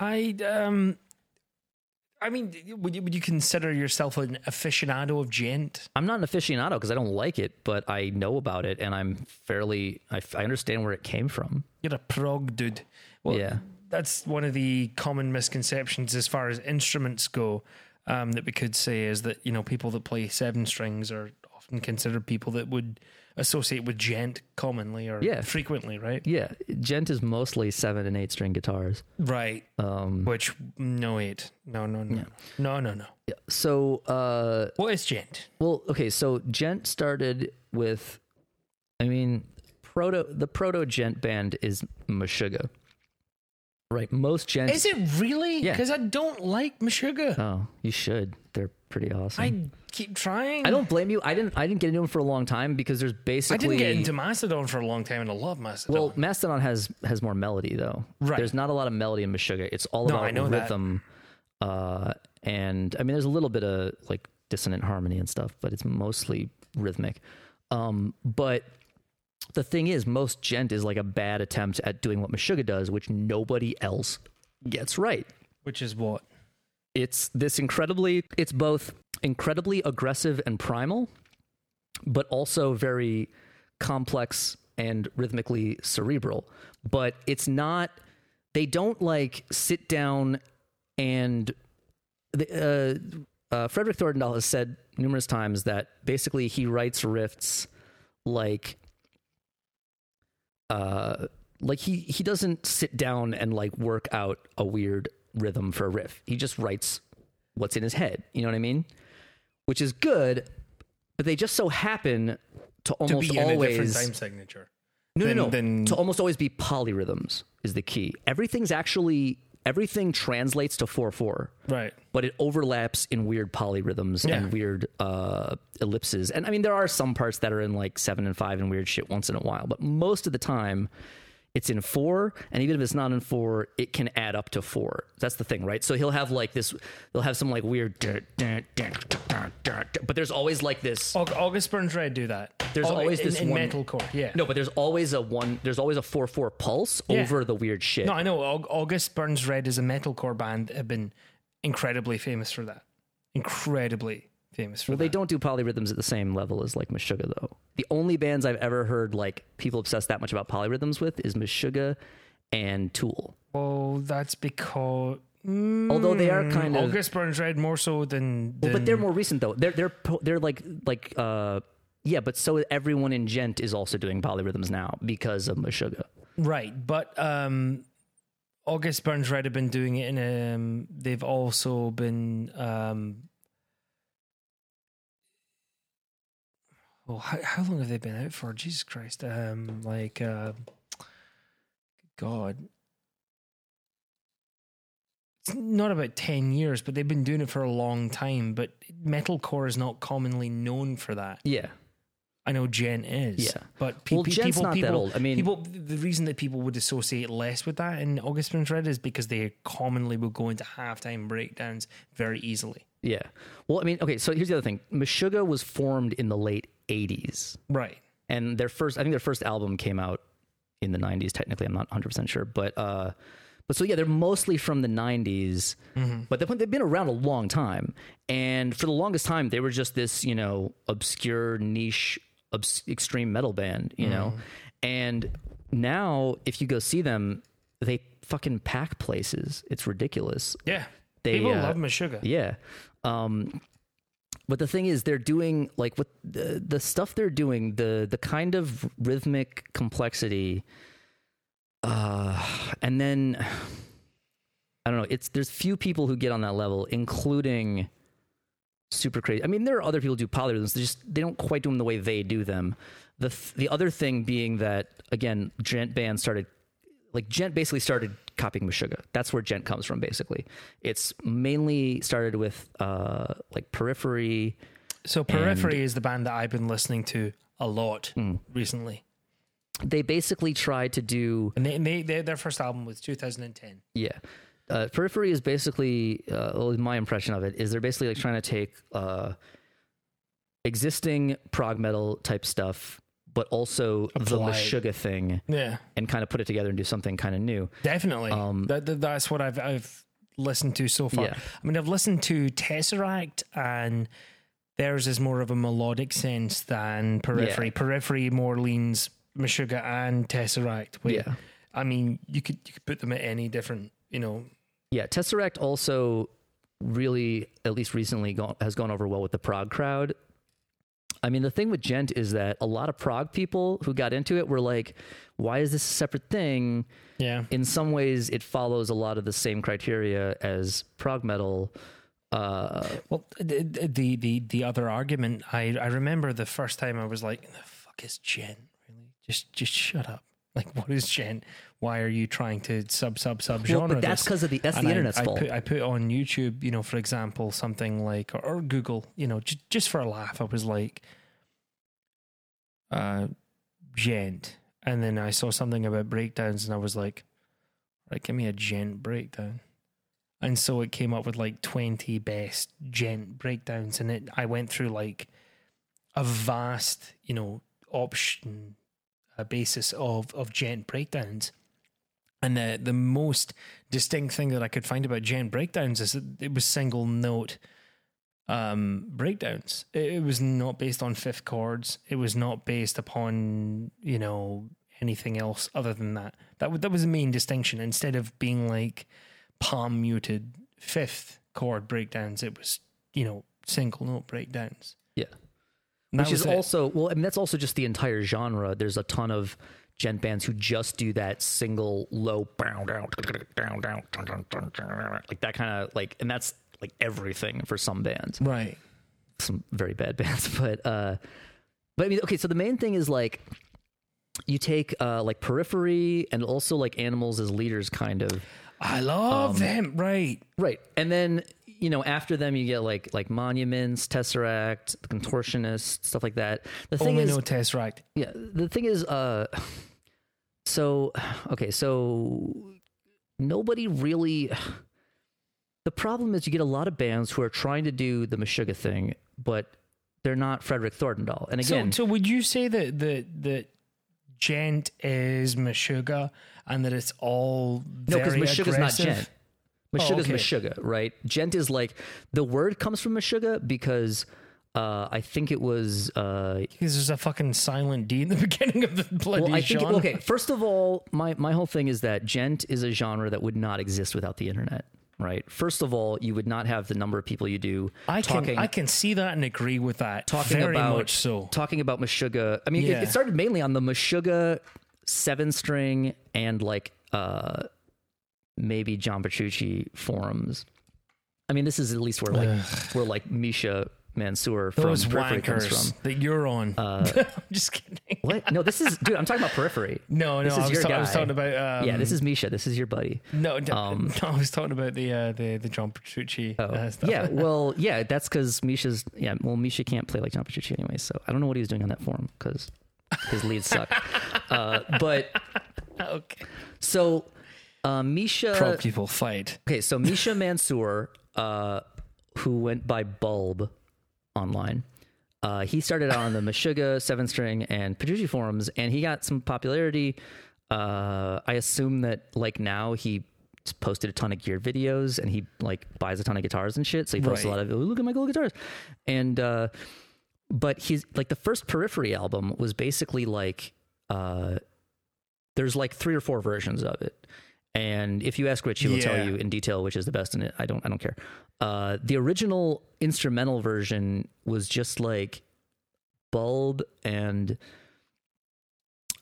I um, I mean, would you would you consider yourself an aficionado of djent? I'm not an aficionado because I don't like it, but I know about it and I'm fairly I, I understand where it came from. You're a prog dude. Well, Yeah. that's one of the common misconceptions as far as instruments go. Um, that we could say is that you know people that play seven strings are often considered people that would associate with djent commonly or Yeah. frequently, right? Yeah, djent is mostly seven and eight string guitars. Right. Um, Which no eight, no no no no no no. so uh, What is djent? Well, okay, so Djent started with, I mean, proto the proto Djent band is Meshuggah, right? Most Djent. Is it really? Yeah. Because I don't like Meshuggah. Oh, you should. They're pretty awesome. I, keep trying. I don't blame you. I didn't. I didn't get into them for a long time because there's basically. I didn't get into Mastodon for a long time, and I love Mastodon. Well, Mastodon has has more melody though. Right. There's not a lot of melody in Meshuggah. It's all No, about I know that. rhythm. Uh, and I mean, there's a little bit of like dissonant harmony and stuff, but it's mostly rhythmic. Um, but the thing is, most djent is like a bad attempt at doing what Meshuggah does, which nobody else gets right. which is what? It's this incredibly, it's both incredibly aggressive and primal, but also very complex and rhythmically cerebral. But it's not, they don't like sit down and the, uh, uh, Fredrik Thordendal has said numerous times that basically he writes riffs like uh like he he doesn't sit down and like work out a weird rhythm for a riff. He just writes what's in his head. You know what I mean? Which is good, but they just so happen to To almost be in a different always time signature. no, than- no, no. than- to almost always be polyrhythms is the key. Everything's actually everything translates to four four, Right. but it overlaps in weird polyrhythms Yeah. and weird uh, ellipses. And I mean, there are some parts that are in like seven and five and weird shit once in a while, but most of the time. It's in four, and even if it's not in four, it can add up to four. That's the thing, right? So he'll have like this, they'll have some like weird, but there's always like this. August Burns Red do that. There's oh, Au- always in, this in one- metalcore. Yeah. No, but there's always a one. There's always a four four pulse Yeah. over the weird shit. No, I know. August Burns Red is a metalcore band that have been incredibly famous for that. Incredibly famous for well, that. they don't do polyrhythms at the same level as like Meshuggah though. The only bands I've ever heard like people obsess that much about polyrhythms with is Meshuggah and Tool. Well, that's because. Although they are kind of, August Burns Red more so than. well, but they're more recent though. They're they're they're like like uh yeah, but so everyone in Djent is also doing polyrhythms now because of Meshuggah. Right, but um, August Burns Red have been doing it, and um, they've also been. Um, well, how, how long have they been out for? Jesus Christ! Um, like, uh, God, it's not about ten years, but they've been doing it for a long time. But metalcore is not commonly known for that. Yeah. I know Djent is. Yeah. But pe- Well, pe- people, not that people, old. I mean- people, the reason that people would associate less with that in August Burns Red is because they commonly will go into halftime breakdowns very easily. Yeah. Well, I mean, okay, so here's the other thing. Meshuggah was formed in the late 80s. Right. and their first i think their first album came out in the 90s technically i'm not 100% sure but uh but so yeah they're mostly from the 90s but they've, they've been around a long time and for the longest time they were just this you know obscure niche obs- extreme metal band you know and now if you go see them they fucking pack places it's ridiculous Yeah. They, people uh, love Meshuggah. yeah. Um, but the thing is, they're doing like what the, the stuff they're doing, the the kind of rhythmic complexity, uh, and then I don't know. It's there's few people who get on that level, including super crazy. I mean, there are other people who do polyrhythms. They just they don't quite do them the way they do them. The th- the other thing being that again, djent bands started like djent basically started copying Meshuggah. That's where djent comes from. Basically, it's mainly started with uh like Periphery. So Periphery is the band that I've been listening to a lot Hmm. recently. They basically tried to do And they, they, they, their first album was 2010. Yeah. Uh, Periphery is basically, uh, well, my impression of it is they're basically like trying to take uh, existing prog metal type stuff, but also the Apply. Meshuggah thing, Yeah, and kind of put it together and do something kind of new. definitely. Um, that, that- that's what I've I've listened to so far. Yeah. I mean, I've listened to Tesseract, and theirs is more of a melodic sense than Periphery. Yeah. Periphery more leans Meshuggah and Tesseract. Wait, Yeah. I mean, you could you could put them at any different, you know. Yeah, Tesseract also really, at least recently, gone, has gone over well with the prog crowd. I mean, the thing with Djent is that a lot of prog people who got into it were like, "Why is this a separate thing?" Yeah, In some ways, it follows a lot of the same criteria as prog metal. Uh, Well, the the the, the other argument, I I remember the first time I was like, "The fuck is Djent Really? Just just shut up! Like, what is Gen? Why are you trying to sub sub sub well, but that's because of the that's And the I- internet's I, fault. Put, I put on YouTube, you know, for example, something like or, or Google, you know, just just for a laugh, I was like, uh, djent, and then I saw something about breakdowns, and I was like, right, give me a djent breakdown, and so it came up with like twenty best djent breakdowns, and it I went through like a vast, you know, option a basis of of djent breakdowns. And the the most distinct thing that I could find about djent breakdowns is that it was single note um, breakdowns. It, it was not based on fifth chords. It was not based upon you know anything else other than that. That w- that was the main distinction. Instead of being like palm muted fifth chord breakdowns, it was you know single note breakdowns. Yeah. And which is it. also well, I mean that's also just the entire genre. There's a ton of djent bands who just do that single low down down down down like that kind of like, and that's like everything for some bands, right. some very bad bands, but uh, but I mean, okay, so the main thing is like you take uh like periphery and also like animals as leaders, kind of I love Um, them. Right. right, and then you know after them you get like like monuments, tesseract, the contortionist, stuff like that. The thing Only is, no Tesseract. yeah the thing is uh so okay so nobody really the problem is you get a lot of bands who are trying to do the Meshuggah thing but they're not Fredrik Thordendal and again so, so would you say that that that djent is Meshuggah and that it's all no because Meshuggah's not djent Meshuggah's okay. Meshuggah right djent is like the word comes from Meshuggah because uh, I think it was uh, Because there's a fucking silent D in the beginning of the bloody well, I think genre. okay. First of all, my my whole thing is that djent is a genre that would not exist without the internet. Right. First of all, you would not have the number of people you do I can I can see that and agree with that. talking very about much so. talking about Meshuggah. I mean, it, Yeah. it started mainly on the Meshuggah seven string and like uh maybe John Petrucci forums. I mean, this is at least where like where like Misha Mansoor from Those Periphery comes from. that you're on. Uh, I'm just kidding. what? No, this is dude. I'm talking about Periphery. No, no, This is I was, your ta- I was talking about. Um, yeah, this is Misha. This is your buddy. no, no, um, no, I was talking about the uh, the the John Petrucci Oh, uh, stuff. yeah. Well, yeah, that's because Misha's. Yeah, well, Misha can't play like John Petrucci anyway, so I don't know what he was doing on that forum because his leads suck. uh, but okay. so uh, Misha. Pro people fight. Okay, so Misha Mansoor, uh, who went by Bulb online, uh, he started out on the Meshuggah seven string and Petrucci forums, and he got some popularity. Uh, I assume that like now he posted a ton of gear videos and he like buys a ton of guitars and shit. So he posts a lot of "Oh, look at my cool guitars, and uh, but he's like the first Periphery album was basically like uh, there's like three or four versions of it. And if you ask Rich, he will tell you in detail which is the best in it. I don't I don't care. Uh, the original instrumental version was just like Bulb and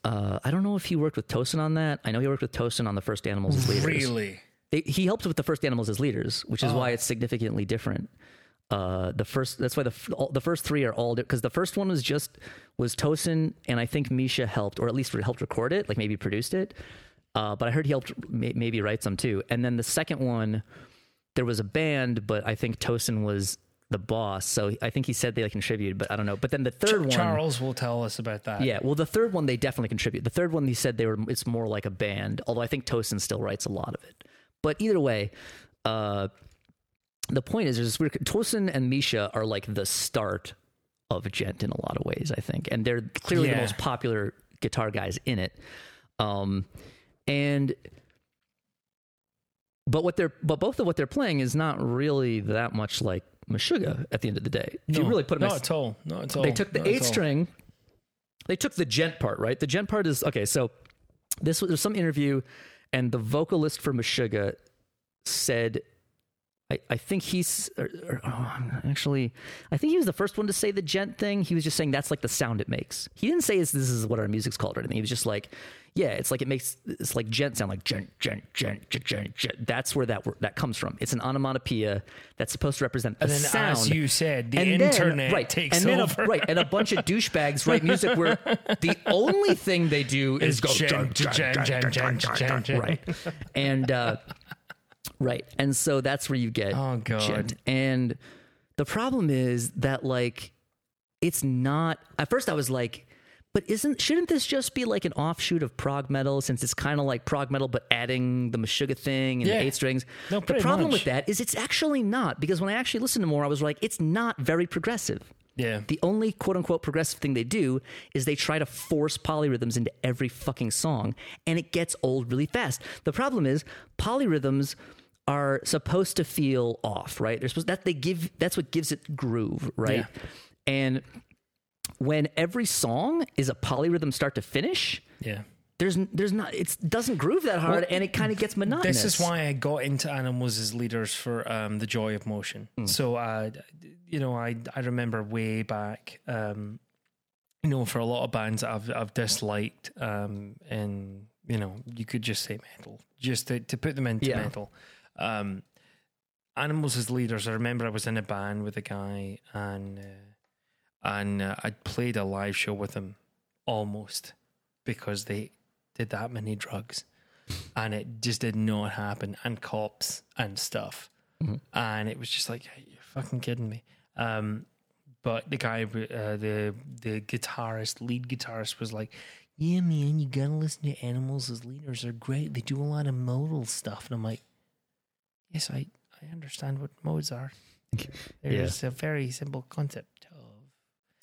uh, I don't know if he worked with Tosin on that. I know he worked with Tosin on the first Animals as leaders. Really? They, he helped with the first Animals as leaders, which is Oh. why it's significantly different. Uh, the first that's why the all, the first three are all because the first one was just was Tosin and I think Misha helped or at least helped record it, like maybe produced it. Uh, but I heard he helped may, maybe write some too. And then the second one, there was a band, but I think Tosin was the boss, so I think he said they contributed, but I don't know. But then the third one, Charles will tell us about that. yeah, well, the third one they definitely contribute. The third one he said they were it's more like a band, although I think Tosin still writes a lot of it. But either way, uh, the point is, there's this weird. Tosin and Misha are like the start of Djent in a lot of ways, I think. And they're clearly the most popular guitar guys in it. Um, and but what they're but both of what they're playing is not really that much like Meshuggah at the end of the day. If you really put them not at all. Not at all. they took the not eighth string they took the djent part right the djent part is okay so this was there's some interview and the vocalist for Meshuggah said I, I think he's or, or, oh, actually I think he was the first one to say the djent thing. He was just saying that's like the sound it makes. He didn't say this, this is what our music's called or anything. He was just like, yeah, it's like it makes it's like djent sound like djent djent djent djent djent. djent. That's where that that comes from. It's an onomatopoeia that's supposed to represent the And then, sound. as you said, the And internet then, right, takes and then over. A, right, and a bunch of douchebags write music where the only thing they do is Is go gen- gen- gen- gen- gen- gen- gen. right, and uh, right, and so that's where you get Oh, God. djent. And the problem is that like it's not. At first, I was like. But isn't shouldn't this just be like an offshoot of prog metal since it's kind of like prog metal but adding the Meshuggah thing and Yeah. the eight strings? No, the problem much. with that is it's actually not because when I actually listened to more, I was like, it's not very progressive. Yeah. The only quote unquote progressive thing they do is they try to force polyrhythms into every fucking song, and it gets old really fast. The problem is polyrhythms are supposed to feel off, right? They're supposed that they give that's what gives it groove, right? Yeah. And when every song is a polyrhythm start to finish, yeah. There's there's not it doesn't groove that hard, and it kind of gets monotonous. This is why I got into animals as leaders for um, the joy of motion. Hmm. So, uh, you know, I I remember way back, um, you know, for a lot of bands I've I've disliked, um, and you know, you could just say metal, just to, to put them into Yeah. metal. Um, animals as leaders. I remember I was in a band with a guy, and uh, and uh, I played a live show with him almost because they did that many drugs and it just did not happen and cops and stuff. And it was just like hey, you're fucking kidding me. Um but the guy uh, the the guitarist lead guitarist was like yeah man you gotta listen to animals as leaders. They're great. They do a lot of modal stuff. And i'm like yes i i understand what modes are. There's a very simple concept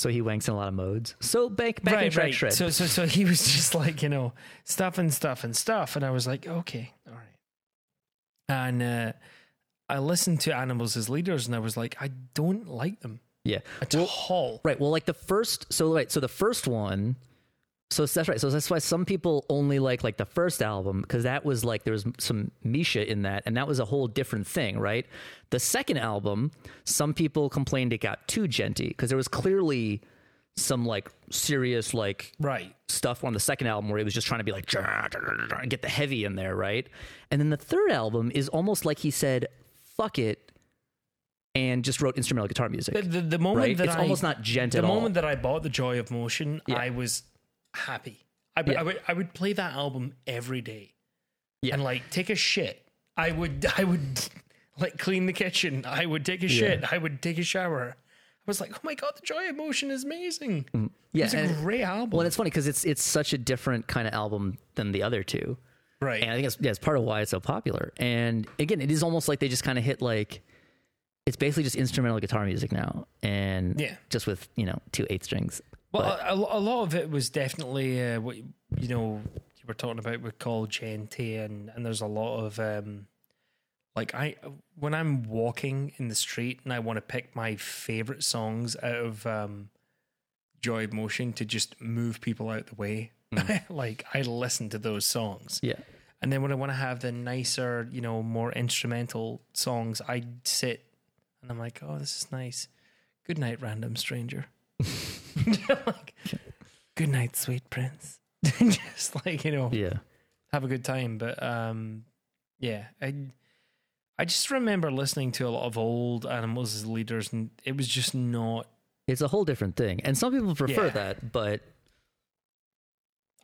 so he wanks in a lot of modes. So back back in track shred. so so so he was just like you know stuff and stuff and stuff, and I was like, okay, all right. And uh, I listened to animals as leaders, and I was like, I don't like them yeah. at all. Right. Well, like the first, so right, so the first one, so that's right. So that's why some people only like like the first album because that was like there was some Misha in that, and that was a whole different thing, right? The second album, some people complained it got too djenty because there was clearly some like serious like Right. stuff on the second album where he was just trying to be like get the heavy in there, right? And then the third album is almost like he said, "Fuck it." And just wrote instrumental guitar music. The, the, the moment Right? that It's I, almost not djent the at all. moment that I bought the Joy of Motion, Yeah. I was happy. I, would Yeah. I would I would play that album every day, Yeah. and like take a shit. I would I would like clean the kitchen. I would take a shit. I would take a shower. I was like, oh my god, the Joy of Motion is amazing. Mm. Yeah, it's a great album. Well, and it's funny because it's it's such a different kind of album than the other two, right. and I think it's yeah, it's part of why it's so popular. And again, it is almost like they just kind of hit like it's basically just instrumental guitar music now, and Yeah. just with you know two eighth strings. Well, a, a lot of it was definitely uh, what you know you were talking about with Call Gente, and and there's a lot of um, like I when I'm walking in the street and I want to pick my favorite songs out of um, Joy of Motion to just move people out the way. like I listen to those songs, yeah, and then when I want to have the nicer, you know, more instrumental songs, I sit and I'm like, oh, this is nice. Good night, random stranger. like, good night, sweet prince. Just like you know, yeah, have a good time. But um, yeah, I I just remember listening to a lot of old animals as leaders, and it was just not. it's a whole different thing. And some people prefer Yeah. that, but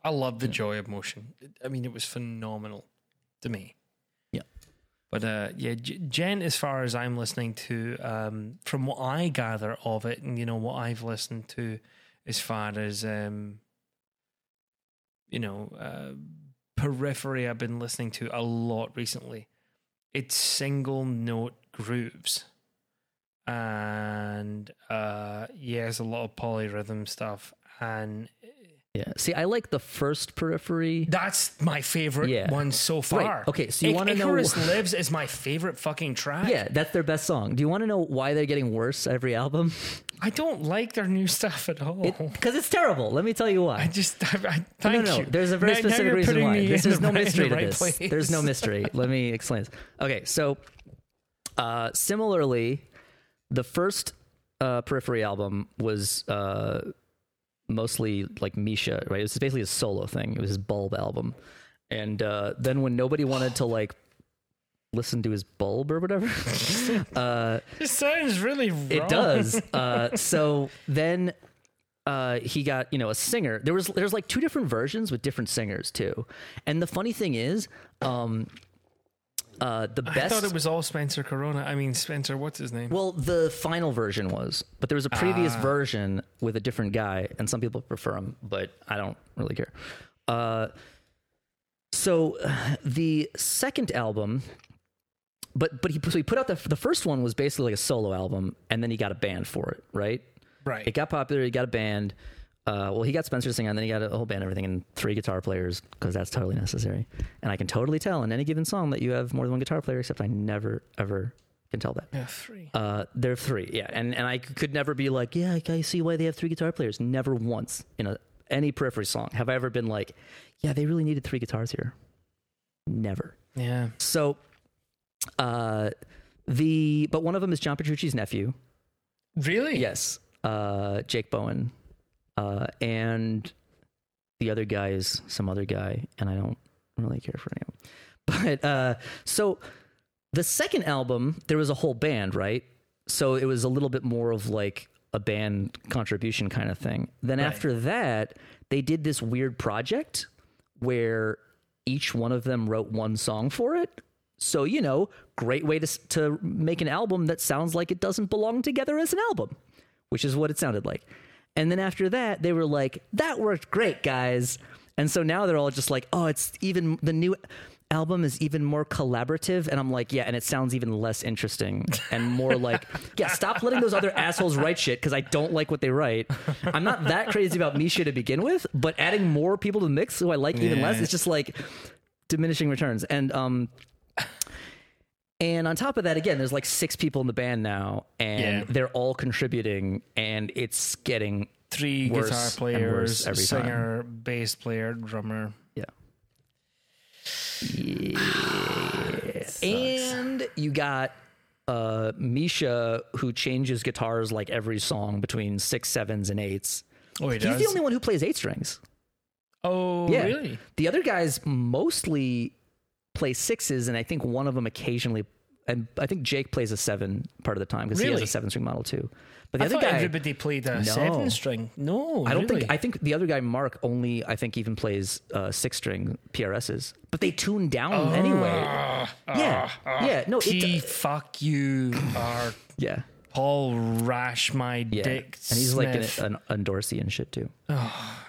I love the joy of motion. I mean, it was phenomenal to me. Yeah. But uh, yeah, Jen, as far as I'm listening to, um, from what I gather of it, and you know what I've listened to, as far as um, you know, uh, periphery, I've been listening to a lot recently. It's single note grooves, and uh, yes, a lot of polyrhythm stuff, and Yeah. See, I like the first periphery. that's my favorite Yeah. one so far. Okay, so you Ic- wanna know- Icarus Lives is my favorite fucking track. Yeah, that's their best song. Do you want to know why they're getting worse every album? I don't like their new stuff at all. Because it's terrible. Let me tell you why. I just, I, I, thank no, no, you. There's a very Now- now specific you're reason why. This is no right- mystery to right this. place. There's no mystery. Let me explain this. Okay, so uh, similarly, the first uh, Periphery album was uh, mostly like Misha, right? It was basically a solo thing. It was his Bulb album, and uh, then when nobody wanted to like listen to his Bulb or whatever, uh, This sounds really wrong. it does. Uh, so then uh, he got you know a singer. There was there's like two different versions with different singers too. And the funny thing is, um, uh, the I thought it was all Spencer Corona. I mean, Spencer, what's his name? well, the final version was, but there was a previous Ah. version with a different guy, and some people prefer him, but I don't really care. Uh, so the second album, but but he so he put out the the first one was basically like a solo album, and then he got a band for it, right? right. It got popular. He got a band. Uh, well, he got Spencer to sing on, then he got a whole band, and everything, and three guitar players because that's totally necessary. And I can totally tell in any given song that you have more than one guitar player. Except I never ever can tell that. yeah, three. Uh, there are three, yeah, and and I could never be like, yeah, I- I see why they have three guitar players. Never once in a any periphery song have I ever been like, yeah, they really needed three guitars here. Never. Yeah. So, uh, the but one of them is John Petrucci's nephew. Really? Yes, uh, Jake Bowen, uh, and the other guy is some other guy, and I don't really care for them. But uh, so the second album, there was a whole band, right? So it was a little bit more of like a band contribution kind of thing. Then Right. after that, they did this weird project where each one of them wrote one song for it. So, you know, great way to, to make an album that sounds like it doesn't belong together as an album, which is what it sounded like. And then after that, they were like, that worked great, guys. And so now they're all just like, oh, it's even the new album is even more collaborative. And I'm like, yeah, and it sounds even less interesting and more like, yeah, stop letting those other assholes write shit because I don't like what they write. I'm not that crazy about Misha to begin with, but adding more people to the mix who I like even Yeah. less, it's just like diminishing returns. And um and on top of that, again, there's like six people in the band now, and Yeah. they're all contributing, and it's getting Three guitar players, every time. singer, bass player, drummer. yeah. And you got uh, Misha, who changes guitars like every song between six, sevens, and eights. Oh, he He's does. the only one who plays eight strings. oh, Yeah. really? The other guys mostly play sixes, and I think one of them occasionally. And I think Jake plays a seven part of the time because he has a seven string model too. But the I other guy, everybody played a No. seven string. No, I don't really? think. I think the other guy, Mark, only I think even plays uh, six string PRSs. But they tune down anyway. Ah, Yeah, yeah. No, T it, fuck you are yeah, Paul Rash my yeah. dick. and he's like an, an Endorsey and shit too. oh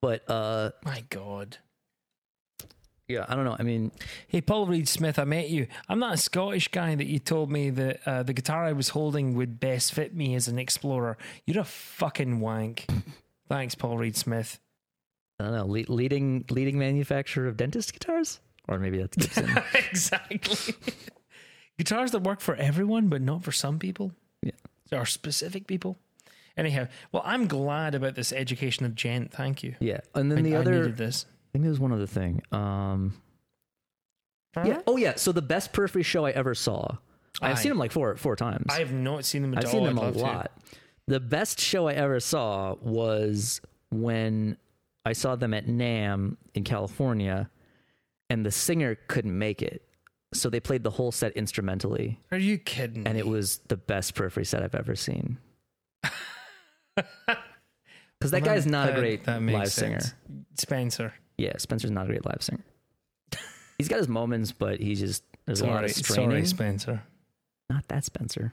But uh, my god. Yeah, I don't know. I mean, Hey, Paul Reed Smith, I met you. I'm not a Scottish guy that you told me that uh, the guitar I was holding would best fit me as an explorer. You're a fucking wank. Thanks, Paul Reed Smith. I don't know. Le- leading leading manufacturer of dentist guitars, or maybe that's Gibson. exactly. Guitars that work for everyone, but not for some people. Yeah. Are specific people. Anyhow, well, I'm glad about this education of djent. Thank you. yeah, and then I, the I other. Think there was one other thing. Um, yeah. Oh yeah. So the best Periphery show I ever saw. I've Aye. seen them like four four times. I have not seen them at I've all. seen them I'd a love to. lot. The best show I ever saw was when I saw them at NAMM in California, and the singer couldn't make it, so they played the whole set instrumentally, Are you kidding? and it was the best Periphery set I've ever seen. Because that guy's not a great that makes live sense. singer. Spencer. Yeah, Spencer's not a great live singer. He's got his moments, but he's just there's a lot of straining. sorry, Spencer. Not that Spencer.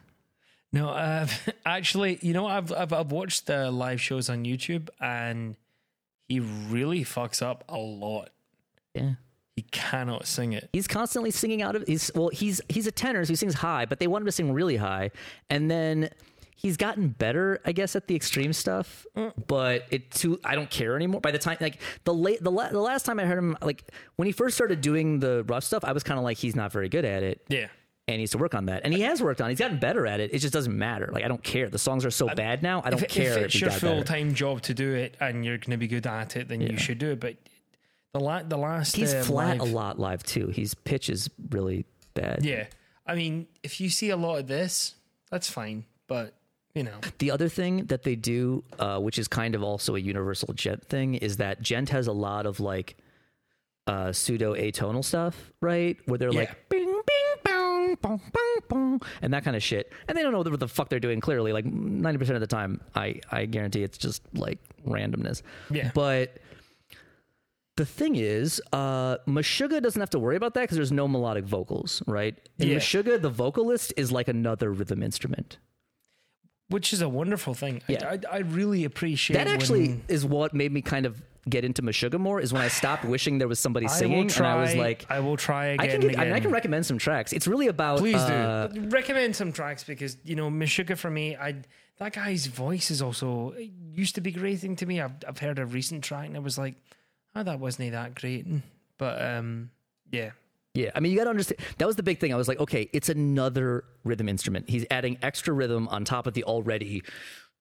No, uh, actually, you know, I've, I've I've watched the live shows on YouTube, and he really fucks up a lot. Yeah. he cannot sing it. He's constantly singing out of he's well he's he's a tenor so he sings high but they want him to sing really high and then he's gotten better I guess at the extreme stuff but it too I don't care anymore. By the time like the late the, la- the last time I heard him like when he first started doing the rough stuff I was kind of like he's not very good at it. Yeah. and he needs to work on that. And he has worked on it. he's gotten better at it. It just doesn't matter. Like I don't care. The songs are so bad now I don't if, care if it's your full time job to do it and you're going to be good at it, then you should do it. But the la- the last he's uh, flat live- a lot live too. His pitch is really bad. Yeah, I mean, if you see a lot of this, that's fine. But you know, The other thing that they do, uh, which is kind of also a universal djent thing, is that djent has a lot of like uh, pseudo atonal stuff, right? Where they're Yeah. like bing, bing, bong, bong, bong, bong, and that kind of shit. And they don't know what the fuck they're doing clearly. Like 90% of the time, I, I guarantee it's just like randomness. Yeah. But the thing is, uh, Meshuggah doesn't have to worry about that because there's no melodic vocals, right? In Yeah. Meshuggah, the vocalist is like another rhythm instrument. Which is a wonderful thing. Yeah. I, I, I really appreciate That actually when- is what made me kind of get into Meshuggah more. Is when I stopped wishing there was somebody singing, try, and I was like, I will try again. I can, and get, I, mean, I can recommend some tracks. It's really about Please uh, do recommend some tracks because you know Meshuggah for me. I that guy's voice is also it used to be grating to me. I've I've heard a recent track and I was like, oh, that wasn't that great. But um, yeah, Yeah, I mean, you got to understand. That was the big thing. I was like, okay, it's another rhythm instrument. He's adding extra rhythm on top of the already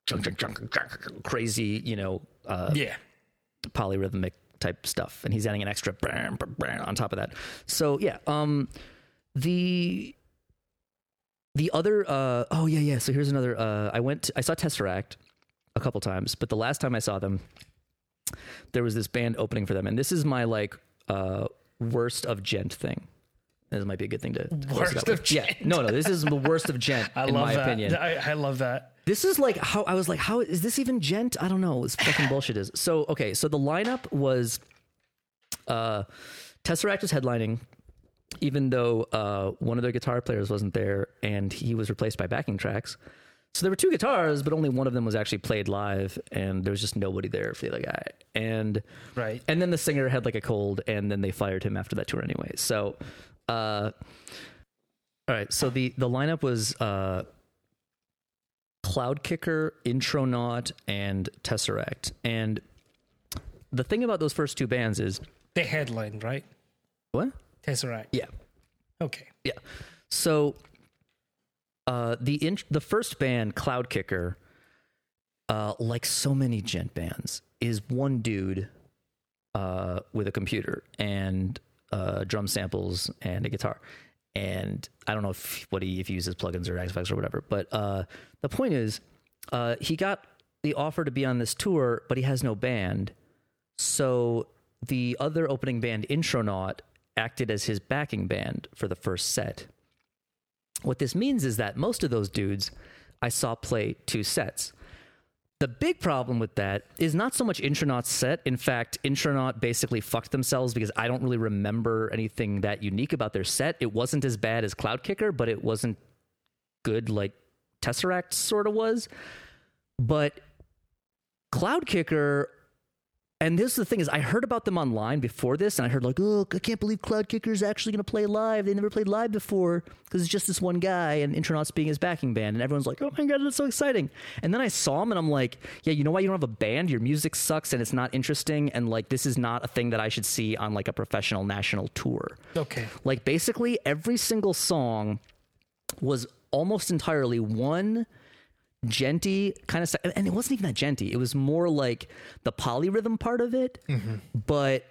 chunk, chunk, chunk, chunk, crazy, you know, uh, yeah, polyrhythmic type stuff, and he's adding an extra bam, bam, bam on top of that. So yeah, um, the the other, uh, oh yeah, yeah. So here's another. Uh, I went, I saw Tesseract a couple times, but the last time I saw them, there was this band opening for them, and this is my like uh, worst of djent thing. This might be a good thing to to Worst of with. Yeah, djent. no, no, this is the worst of djent I in love my that. opinion. I, I love that. This is like how I was like, how is this even djent? I don't know. This fucking bullshit is. So okay, so the lineup was uh Tesseract was headlining, even though uh one of their guitar players wasn't there and he was replaced by backing tracks. So there were two guitars, but only one of them was actually played live, and there was just nobody there for the other guy. And Right. and then the singer had like a cold, and then they fired him after that tour anyway. So, uh, all right. So the the lineup was uh, Cloudkicker, Intronaut, and Tesseract. And the thing about those first two bands is They headlined right. what? Tesseract. Yeah, Okay. yeah. So, uh, the the first band, Cloudkicker, uh, like so many djent bands, is one dude uh, with a computer and uh, drum samples and a guitar. And I don't know if what he if he uses plugins or Xbox or whatever, but uh, the point is, he got the offer to be on this tour, but he has no band. So the other opening band, Intronaut, acted as his backing band for the first set. What this means is that most of those dudes I saw play two sets. The big problem with that is not so much Intronaut's set. In fact, Intronaut basically fucked themselves because I don't really remember anything that unique about their set. It wasn't as bad as Cloudkicker, but it wasn't good like Tesseract sort of was. But Cloudkicker, and this is the thing is, I heard about them online before this, and I heard like, oh, I can't believe Cloudkicker is actually going to play live. They never played live before because it's just this one guy, and Intronaut's being his backing band, and everyone's like, oh my god, that's so exciting. And then I saw him, and I'm like, yeah, you know why you don't have a band? Your music sucks, and it's not interesting, and like this is not a thing that I should see on like a professional national tour. Okay. Like basically every single song was almost entirely one djenty kind of stuff. And it wasn't even that djenty. It was more like the polyrhythm part of it, mm-hmm. but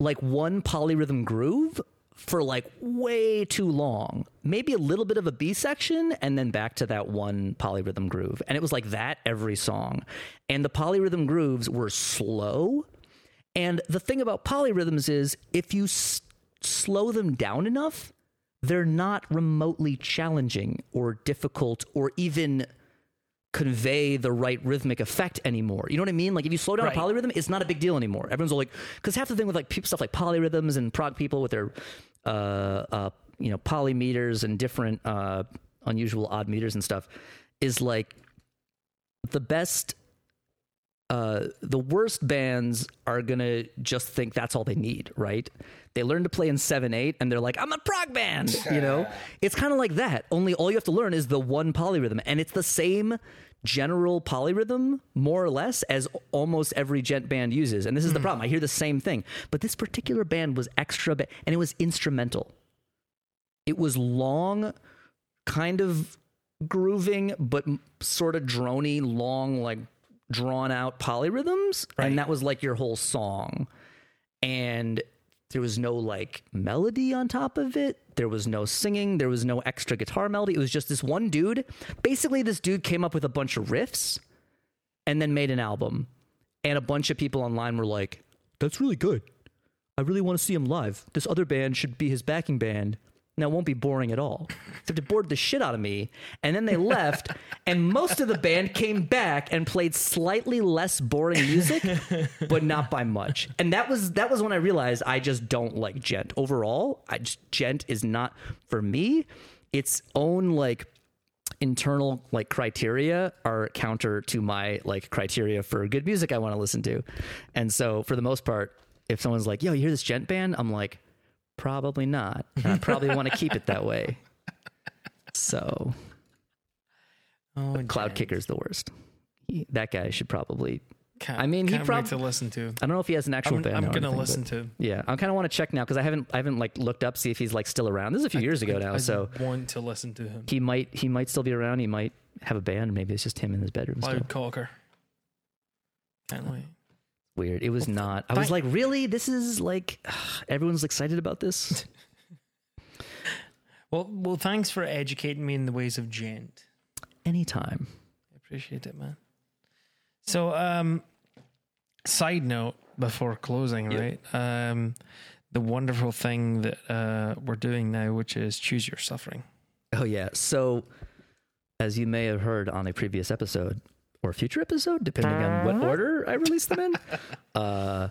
like one polyrhythm groove for like way too long. Maybe a little bit of a B section and then back to that one polyrhythm groove. And it was like that every song. And the polyrhythm grooves were slow. And the thing about polyrhythms is if you s- slow them down enough, they're not remotely challenging or difficult or even convey the right rhythmic effect anymore. You know what I mean? Like if you slow down Right. a polyrhythm, it's not a big deal anymore. Everyone's all like, because half the thing with like stuff like polyrhythms and prog people with their, uh, uh, you know, polymeters and different uh, unusual odd meters and stuff, is like the best uh, the worst bands are gonna just think that's all they need, right? They learn to play in seven eight, and they're like, "I'm a prog band," you know. It's kind of like that. Only all you have to learn is the one polyrhythm, and it's the same general polyrhythm, more or less, as almost every djent band uses. And this is the problem. I hear the same thing, but this particular band was extra, ba- and it was instrumental. It was long, kind of grooving, but m- sort of drony, long, like drawn out polyrhythms. And that was like your whole song. And there was no like melody on top of it. There was no singing. There was no extra guitar melody. It was just this one dude. Basically, this dude came up with a bunch of riffs and then made an album. And a bunch of people online were like, that's really good. I really want to see him live. This other band should be his backing band. Now, it won't be boring at all. Except it bored the shit out of me. And then they left, and most of the band came back and played slightly less boring music, but not by much. And that was that was when I realized I just don't like djent. Overall, I just, djent is not for me. Its own like internal like criteria are counter to my like criteria for good music I want to listen to. And so for the most part, if someone's like, "Yo, you hear this djent band?" I'm like, "Probably not." And I probably want to keep it that way. So, Oh, Cloud. Kicker's the worst. He, that guy should probably Can't, I mean, he can't prob- wait to listen to. I don't know if he has an actual I'm, band. I'm gonna anything, listen to. Yeah, I kind of want to check now because I haven't I haven't like looked up see if he's like still around. This is a few years ago now, I so want to listen to him. he might he might still be around. He might have a band. Maybe it's just him in his bedroom. Cloud Cocker. Can't wait. Weird. It was not. I was like, really? This is like everyone's excited about this. Well, well, thanks for educating me in the ways of djent. Anytime. I appreciate it, man. So, um, side note before closing, Yep. right? Um, the wonderful thing that uh, we're doing now, which is choose your suffering. Oh yeah. So, as you may have heard on a previous episode or future episode, depending on what order I release them in, uh,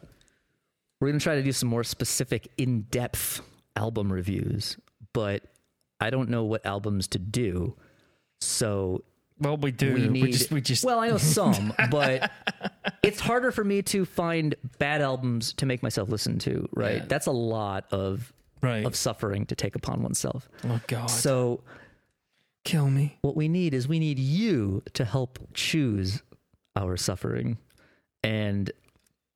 we're gonna try to do some more specific, in-depth album reviews. But I don't know what albums to do, so Well, we do. we We, just, we just. well, I know some, but it's harder for me to find bad albums to make myself listen to. Right? Yeah. That's a lot of right. of suffering to take upon oneself. oh God, So kill me. what we need is we need you to help choose our suffering. And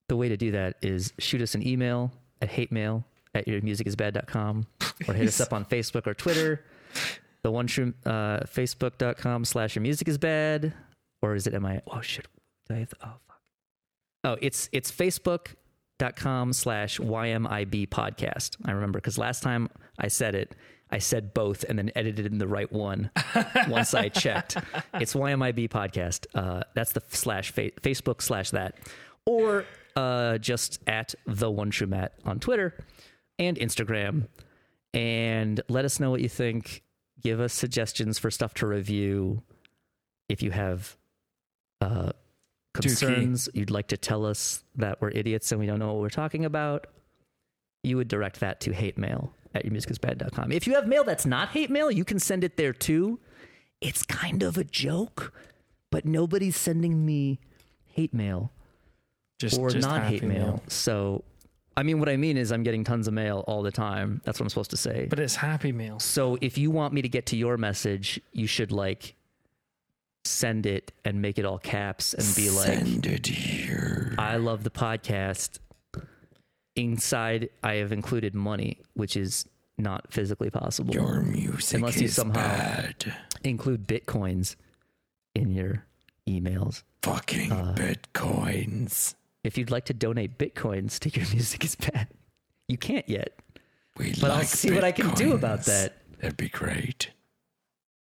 the way to do that is shoot us an email at hate mail at yourmusicisbad.com or hit us up on Facebook or Twitter. The one true uh, facebook.com slash your music is bad. Or is it am I oh shit. Do I have oh fuck. Oh, it's it's facebook.com slash YMIB podcast. I remember because last time I said it, I said both and then edited in the right one once I checked. It's YMIB podcast. Uh, that's the slash fa- Facebook slash that. Or uh, just at the one true Matt on Twitter and Instagram. And let us know what you think. Give us suggestions for stuff to review. If you have uh, concerns, you'd like to tell us that we're idiots and we don't know what we're talking about, you would direct that to hate mail at yourmusicisbad.com. If you have mail that's not hate mail, you can send it there too. It's kind of a joke, but nobody's sending me hate mail Just or just not hate happy mail. So, I mean, what I mean is I'm getting tons of mail all the time. That's what I'm supposed to say. But it's happy mail. So if you want me to get to your message, you should like send it and make it all caps and be like, it here. I love the podcast. Inside, I have included money, which is not physically possible. Your music Unless you somehow- Include bitcoins in your emails. fucking Uh, bitcoins. If you'd like to donate bitcoins to your music is bad, you can't yet. We But I'll see what I can do about that. That'd be great.